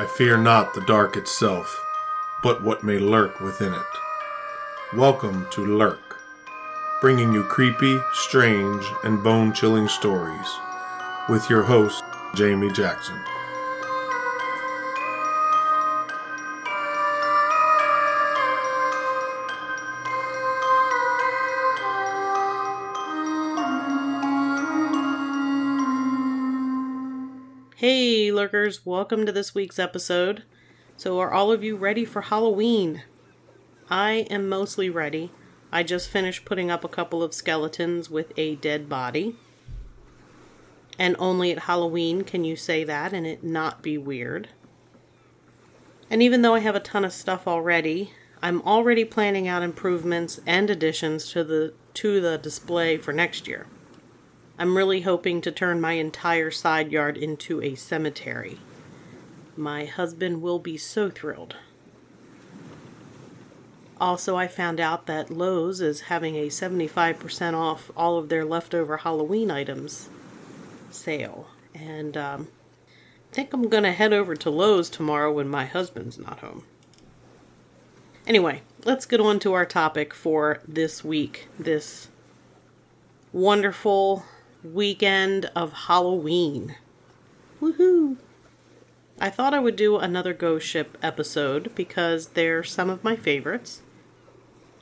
I fear not the dark itself, but what may lurk within it. Welcome to Lurk, bringing you creepy, strange, and bone chilling stories with your host, Jamie Jackson. Welcome to this week's episode. So, are all of you ready for Halloween? I am mostly ready. I just finished putting up a couple of skeletons with a dead body. And only at Halloween can you say that and it not be weird. And even though I have a ton of stuff already, I'm already planning out improvements and additions to the to the display for next year. I'm really hoping to turn my entire side yard into a cemetery. My husband will be so thrilled. Also, I found out that Lowe's is having a 75% off all of their leftover Halloween items sale. And um, I think I'm going to head over to Lowe's tomorrow when my husband's not home. Anyway, let's get on to our topic for this week. This wonderful weekend of Halloween. Woohoo! I thought I would do another Ghost Ship episode because they're some of my favorites.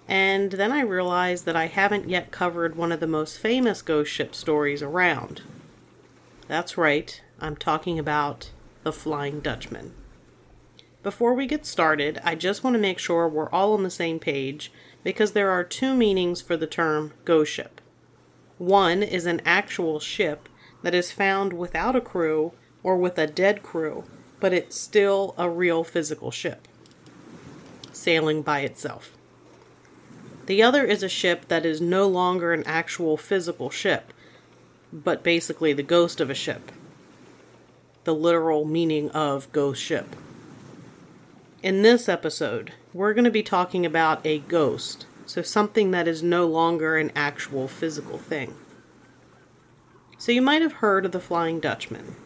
And then I realized that I haven't yet covered one of the most famous ghost ship stories around. That's right, I'm talking about the Flying Dutchman. Before we get started, I just want to make sure we're all on the same page because there are two meanings for the term ghost ship. One is an actual ship that is found without a crew or with a dead crew, but it's still a real physical ship, sailing by itself. The other is a ship that is no longer an actual physical ship, but basically the ghost of a ship. The literal meaning of ghost ship. In this episode, we're going to be talking about a ghost, so something that is no longer an actual physical thing. So you might have heard of the Flying Dutchman.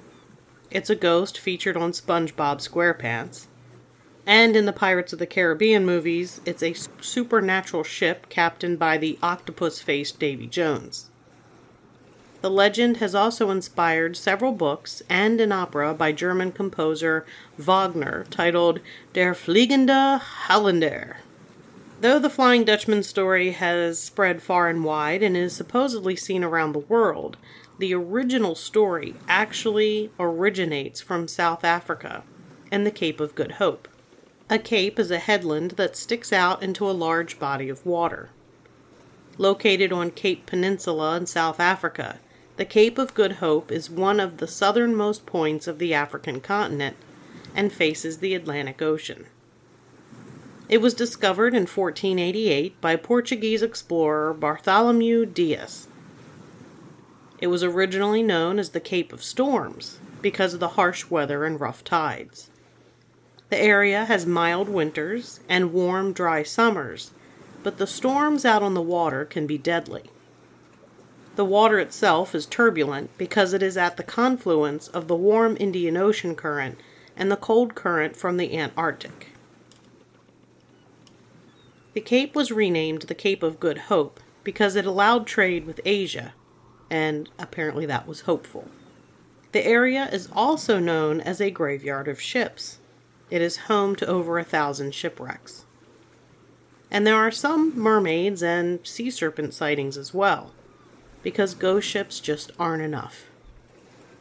It's a ghost featured on SpongeBob SquarePants. And in the Pirates of the Caribbean movies, it's a supernatural ship captained by the octopus faced Davy Jones. The legend has also inspired several books and an opera by German composer Wagner titled Der Fliegende Holländer. Though the Flying Dutchman story has spread far and wide and is supposedly seen around the world, the original story actually originates from South Africa and the Cape of Good Hope. A cape is a headland that sticks out into a large body of water. Located on Cape Peninsula in South Africa, the Cape of Good Hope is one of the southernmost points of the African continent and faces the Atlantic Ocean. It was discovered in 1488 by Portuguese explorer Bartholomew Dias. It was originally known as the Cape of Storms because of the harsh weather and rough tides. The area has mild winters and warm, dry summers, but the storms out on the water can be deadly. The water itself is turbulent because it is at the confluence of the warm Indian Ocean current and the cold current from the Antarctic. The Cape was renamed the Cape of Good Hope because it allowed trade with Asia, and apparently that was hopeful. The area is also known as a graveyard of ships. It is home to over a thousand shipwrecks. And there are some mermaids and sea serpent sightings as well, because ghost ships just aren't enough.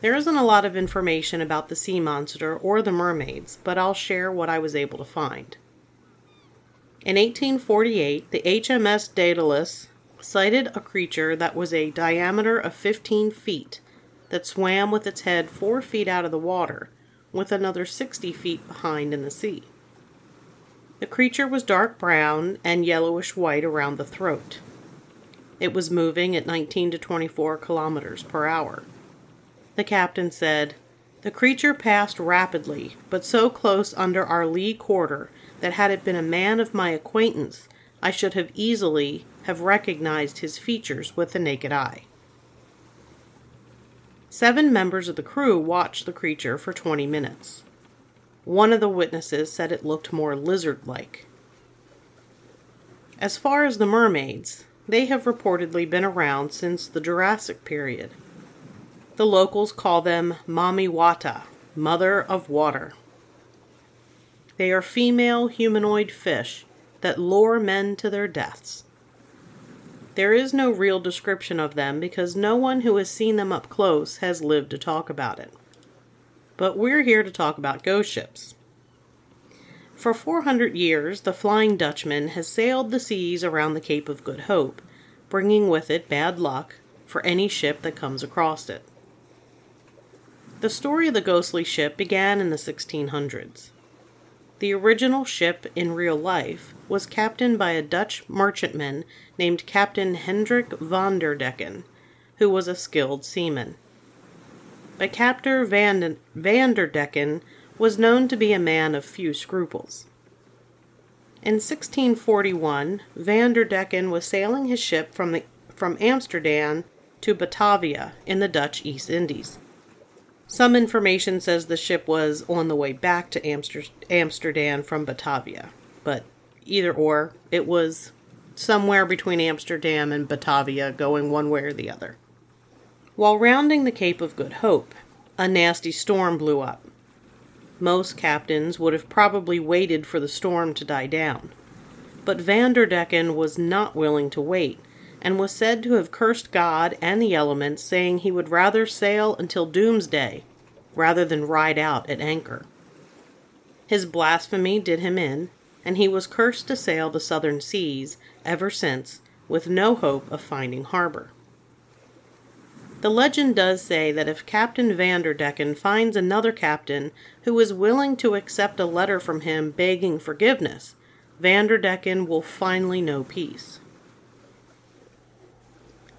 There isn't a lot of information about the sea monster or the mermaids, but I'll share what I was able to find. In 1848, the HMS Daedalus sighted a creature that was a diameter of 15 feet that swam with its head 4 feet out of the water, with another 60 feet behind in the sea. The creature was dark brown and yellowish white around the throat. It was moving at 19 to 24 kilometers per hour. The captain said, The creature passed rapidly, but so close under our lee quarter that had it been a man of my acquaintance, I should have easily have recognized his features with the naked eye. Seven members of the crew watched the creature for 20 minutes. One of the witnesses said it looked more lizard like. As far as the mermaids, they have reportedly been around since the Jurassic period. The locals call them Mami Wata, Mother of Water. They are female humanoid fish that lure men to their deaths. There is no real description of them because no one who has seen them up close has lived to talk about it. But we're here to talk about ghost ships. For 400 years, the Flying Dutchman has sailed the seas around the Cape of Good Hope, bringing with it bad luck for any ship that comes across it. The story of the ghostly ship began in the 1600s. The original ship in real life was captained by a Dutch merchantman named Captain Hendrik van der Decken, who was a skilled seaman. But Captain van, van der Decken was known to be a man of few scruples. In 1641, van der Decken was sailing his ship from, the, from Amsterdam to Batavia in the Dutch East Indies. Some information says the ship was on the way back to Amster- Amsterdam from Batavia, but either or, it was somewhere between Amsterdam and Batavia, going one way or the other. While rounding the Cape of Good Hope, a nasty storm blew up. Most captains would have probably waited for the storm to die down, but Vanderdecken was not willing to wait and was said to have cursed God and the elements, saying he would rather sail until doomsday rather than ride out at anchor. His blasphemy did him in, and he was cursed to sail the southern seas ever since, with no hope of finding harbor. The legend does say that if Captain Vanderdecken finds another captain who is willing to accept a letter from him begging forgiveness, Vanderdecken will finally know peace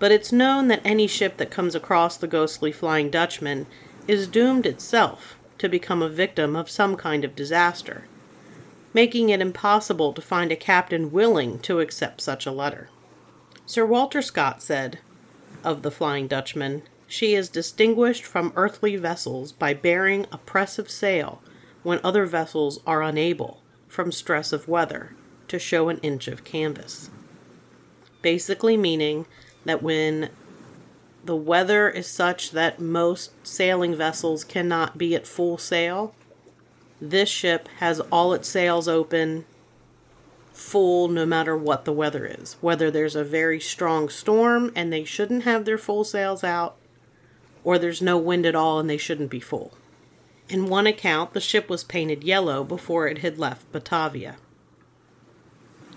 but it's known that any ship that comes across the ghostly Flying Dutchman is doomed itself to become a victim of some kind of disaster, making it impossible to find a captain willing to accept such a letter. Sir Walter Scott said of the Flying Dutchman, she is distinguished from earthly vessels by bearing a press of sail when other vessels are unable, from stress of weather, to show an inch of canvas. Basically, meaning that when the weather is such that most sailing vessels cannot be at full sail, this ship has all its sails open full no matter what the weather is. Whether there's a very strong storm and they shouldn't have their full sails out, or there's no wind at all and they shouldn't be full. In one account, the ship was painted yellow before it had left Batavia.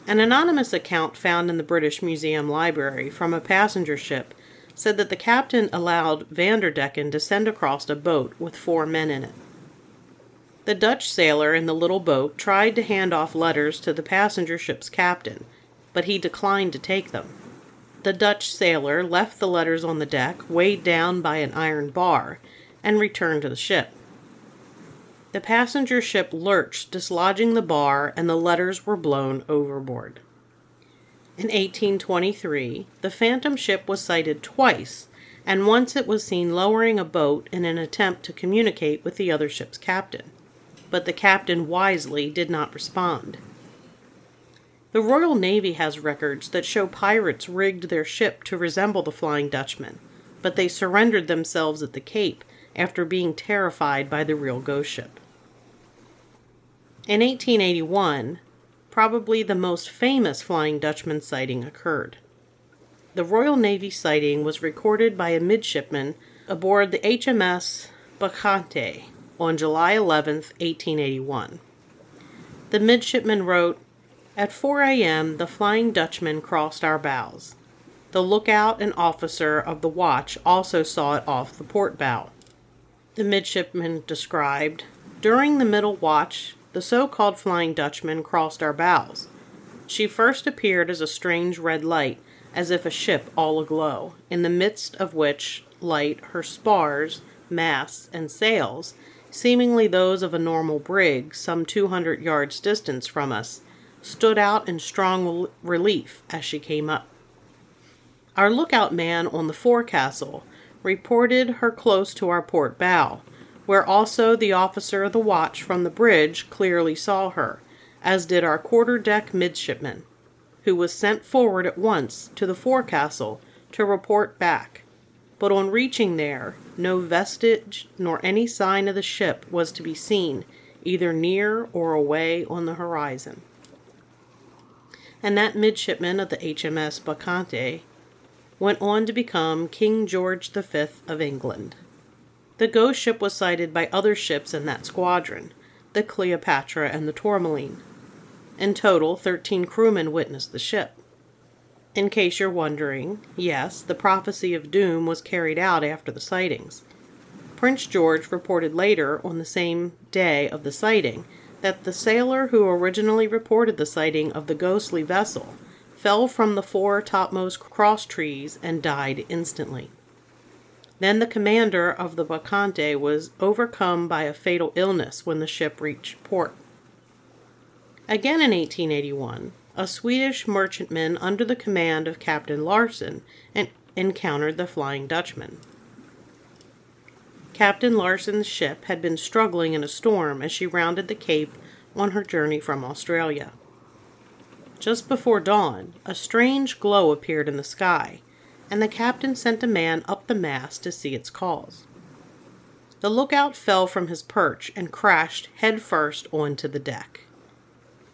An anonymous account found in the British Museum Library from a passenger ship said that the captain allowed Vanderdecken to send across a boat with four men in it. The Dutch sailor in the little boat tried to hand off letters to the passenger ship's captain, but he declined to take them. The Dutch sailor left the letters on the deck, weighed down by an iron bar, and returned to the ship. The passenger ship lurched, dislodging the bar, and the letters were blown overboard. In 1823, the Phantom ship was sighted twice, and once it was seen lowering a boat in an attempt to communicate with the other ship's captain. But the captain wisely did not respond. The Royal Navy has records that show pirates rigged their ship to resemble the Flying Dutchman, but they surrendered themselves at the Cape after being terrified by the real ghost ship. In 1881, probably the most famous Flying Dutchman sighting occurred. The Royal Navy sighting was recorded by a midshipman aboard the HMS Bacchante on July 11, 1881. The midshipman wrote, At 4 a.m., the Flying Dutchman crossed our bows. The lookout and officer of the watch also saw it off the port bow. The midshipman described, During the middle watch, the so called Flying Dutchman crossed our bows. She first appeared as a strange red light, as if a ship all aglow, in the midst of which light her spars, masts, and sails, seemingly those of a normal brig some 200 yards distance from us, stood out in strong relief as she came up. Our lookout man on the forecastle reported her close to our port bow, where also the officer of the watch from the bridge clearly saw her, as did our quarter deck midshipman, who was sent forward at once to the forecastle to report back. But on reaching there, no vestige nor any sign of the ship was to be seen, either near or away on the horizon. And that midshipman of the HMS Bacchante went on to become King George V of England. The ghost ship was sighted by other ships in that squadron, the Cleopatra and the Tourmaline. In total, 13 crewmen witnessed the ship. In case you're wondering, yes, the prophecy of doom was carried out after the sightings. Prince George reported later, on the same day of the sighting, that the sailor who originally reported the sighting of the ghostly vessel fell from the fore topmost cross trees and died instantly. Then the commander of the Bacchante was overcome by a fatal illness when the ship reached port. Again in 1881, a Swedish merchantman under the command of Captain Larsen encountered the Flying Dutchman. Captain Larsen's ship had been struggling in a storm as she rounded the Cape on her journey from Australia. Just before dawn, a strange glow appeared in the sky, and the captain sent a man up the mast to see its cause. The lookout fell from his perch and crashed headfirst onto the deck.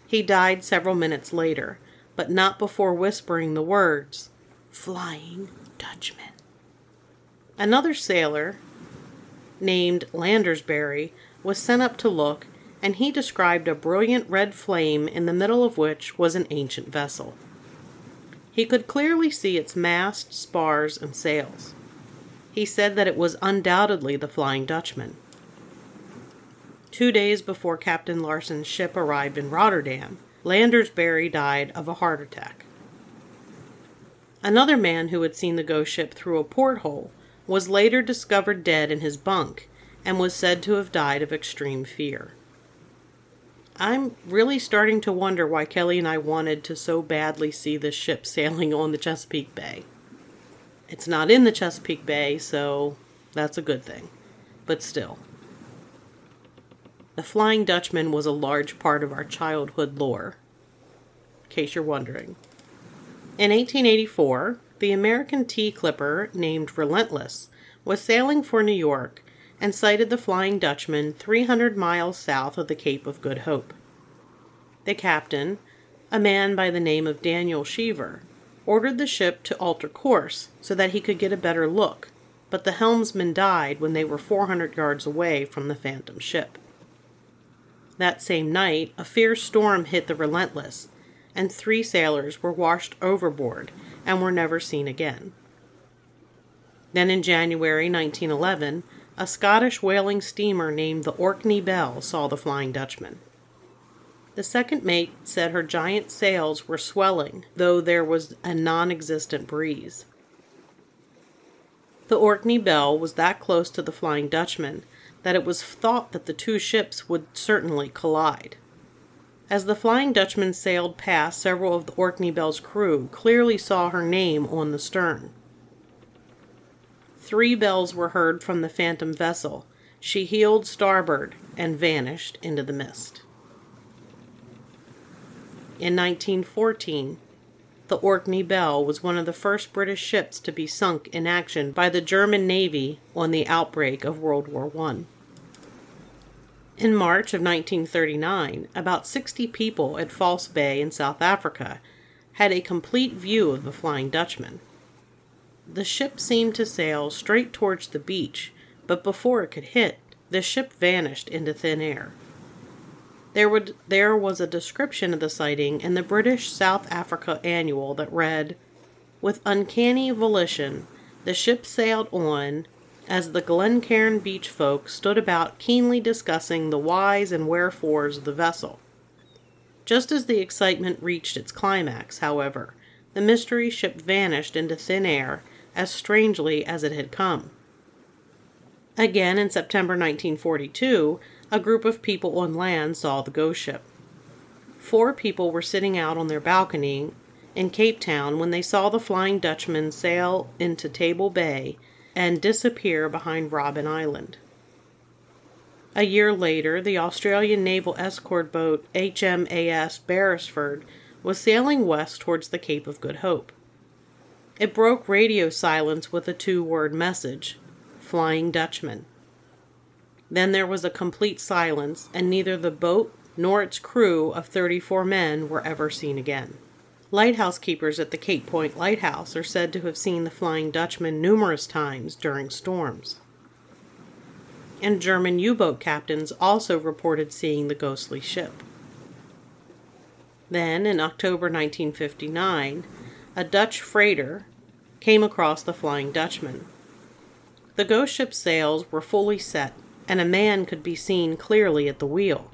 He died several minutes later, but not before whispering the words, Flying Dutchman. Another sailor, named Landersbury, was sent up to look, and he described a brilliant red flame in the middle of which was an ancient vessel. He could clearly see its mast, spars, and sails. He said that it was undoubtedly the Flying Dutchman. Two days before Captain Larsen's ship arrived in Rotterdam, Landersbury died of a heart attack. Another man who had seen the ghost ship through a porthole was later discovered dead in his bunk and was said to have died of extreme fear. I'm really starting to wonder why Kelly and I wanted to so badly see this ship sailing on the Chesapeake Bay. It's not in the Chesapeake Bay, so that's a good thing. But still. The Flying Dutchman was a large part of our childhood lore, in case you're wondering. In 1884, the American tea clipper named Relentless was sailing for New York and sighted the Flying Dutchman 300 miles south of the Cape of Good Hope. The captain, a man by the name of Daniel Cheever, ordered the ship to alter course so that he could get a better look, but the helmsman died when they were 400 yards away from the phantom ship. That same night, a fierce storm hit the Relentless, and three sailors were washed overboard and were never seen again. Then in January 1911, a Scottish whaling steamer named the Orkney Belle saw the Flying Dutchman. The second mate said her giant sails were swelling, though there was a non existent breeze. The Orkney Belle was that close to the Flying Dutchman that it was thought that the two ships would certainly collide. As the Flying Dutchman sailed past, several of the Orkney Belle's crew clearly saw her name on the stern. Three bells were heard from the phantom vessel. She heeled starboard and vanished into the mist. In 1914, the Orkney Belle was one of the first British ships to be sunk in action by the German Navy on the outbreak of World War I. In March of 1939, about 60 people at False Bay in South Africa had a complete view of the Flying Dutchman. The ship seemed to sail straight towards the beach, but before it could hit, the ship vanished into thin air. There, would, there was a description of the sighting in the British South Africa Annual that read With uncanny volition, the ship sailed on as the Glencairn beach folk stood about keenly discussing the whys and wherefores of the vessel. Just as the excitement reached its climax, however, the mystery ship vanished into thin air as strangely as it had come. Again, in September 1942, a group of people on land saw the ghost ship. Four people were sitting out on their balcony in Cape Town when they saw the Flying Dutchman sail into Table Bay and disappear behind Robben Island. A year later, the Australian naval escort boat HMAS Beresford was sailing west towards the Cape of Good Hope. It broke radio silence with a two word message Flying Dutchman. Then there was a complete silence, and neither the boat nor its crew of 34 men were ever seen again. Lighthouse keepers at the Cape Point Lighthouse are said to have seen the Flying Dutchman numerous times during storms. And German U boat captains also reported seeing the ghostly ship. Then, in October 1959, a Dutch freighter came across the Flying Dutchman. The ghost ship's sails were fully set, and a man could be seen clearly at the wheel.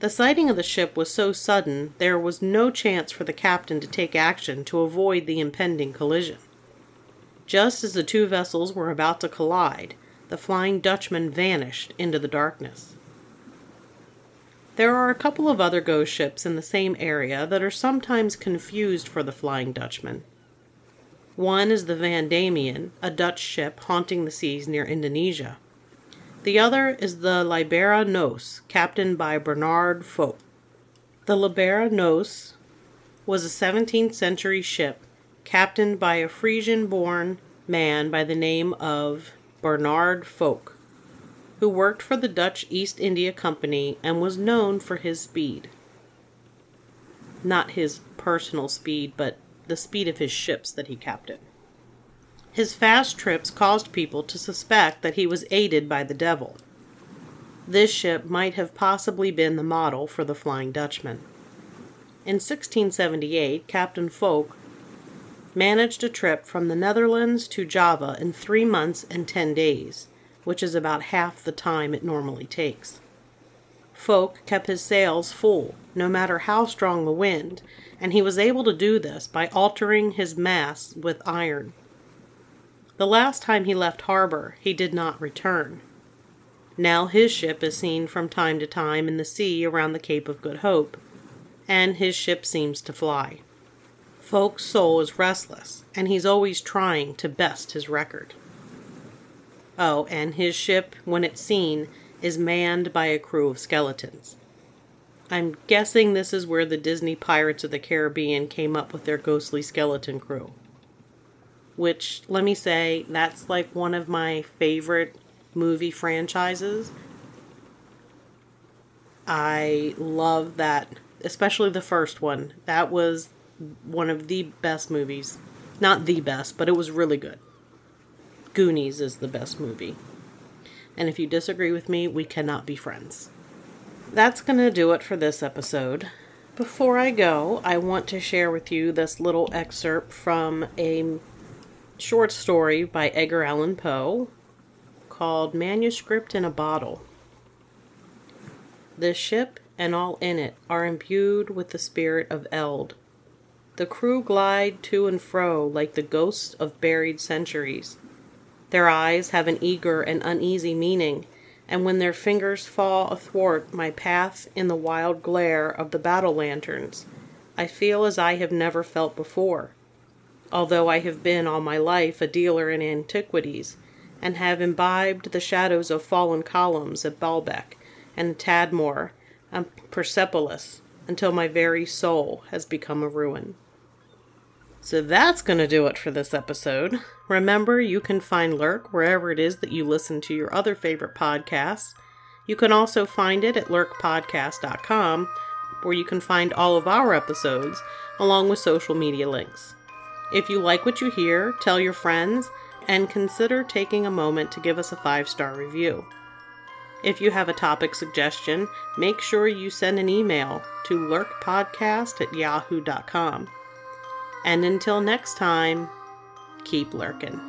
The sighting of the ship was so sudden there was no chance for the captain to take action to avoid the impending collision. Just as the two vessels were about to collide, the Flying Dutchman vanished into the darkness. There are a couple of other ghost ships in the same area that are sometimes confused for the Flying Dutchman. One is the Van Diemen, a Dutch ship haunting the seas near Indonesia. The other is the Libera Nos, captained by Bernard Fokke. The Libera Nos was a 17th century ship captained by a Frisian born man by the name of Bernard Fokke who worked for the Dutch East India Company and was known for his speed. Not his personal speed, but the speed of his ships that he captained. His fast trips caused people to suspect that he was aided by the devil. This ship might have possibly been the model for the Flying Dutchman. In 1678, Captain Fokke managed a trip from the Netherlands to Java in three months and ten days which is about half the time it normally takes. Fokke kept his sails full, no matter how strong the wind, and he was able to do this by altering his masts with iron. The last time he left harbor, he did not return. Now his ship is seen from time to time in the sea around the Cape of Good Hope, and his ship seems to fly. Fokke's soul is restless, and he's always trying to best his record. Oh, and his ship, when it's seen, is manned by a crew of skeletons. I'm guessing this is where the Disney Pirates of the Caribbean came up with their ghostly skeleton crew. Which, let me say, that's like one of my favorite movie franchises. I love that, especially the first one. That was one of the best movies. Not the best, but it was really good. Goonies is the best movie. And if you disagree with me, we cannot be friends. That's going to do it for this episode. Before I go, I want to share with you this little excerpt from a short story by Edgar Allan Poe called Manuscript in a Bottle. The ship and all in it are imbued with the spirit of Eld. The crew glide to and fro like the ghosts of buried centuries. Their eyes have an eager and uneasy meaning, and when their fingers fall athwart my path in the wild glare of the battle lanterns, I feel as I have never felt before. Although I have been all my life a dealer in antiquities, and have imbibed the shadows of fallen columns at Baalbek and Tadmor and Persepolis until my very soul has become a ruin. So that's going to do it for this episode. Remember, you can find Lurk wherever it is that you listen to your other favorite podcasts. You can also find it at lurkpodcast.com, where you can find all of our episodes, along with social media links. If you like what you hear, tell your friends, and consider taking a moment to give us a five star review. If you have a topic suggestion, make sure you send an email to lurkpodcast at yahoo.com. And until next time, keep lurking.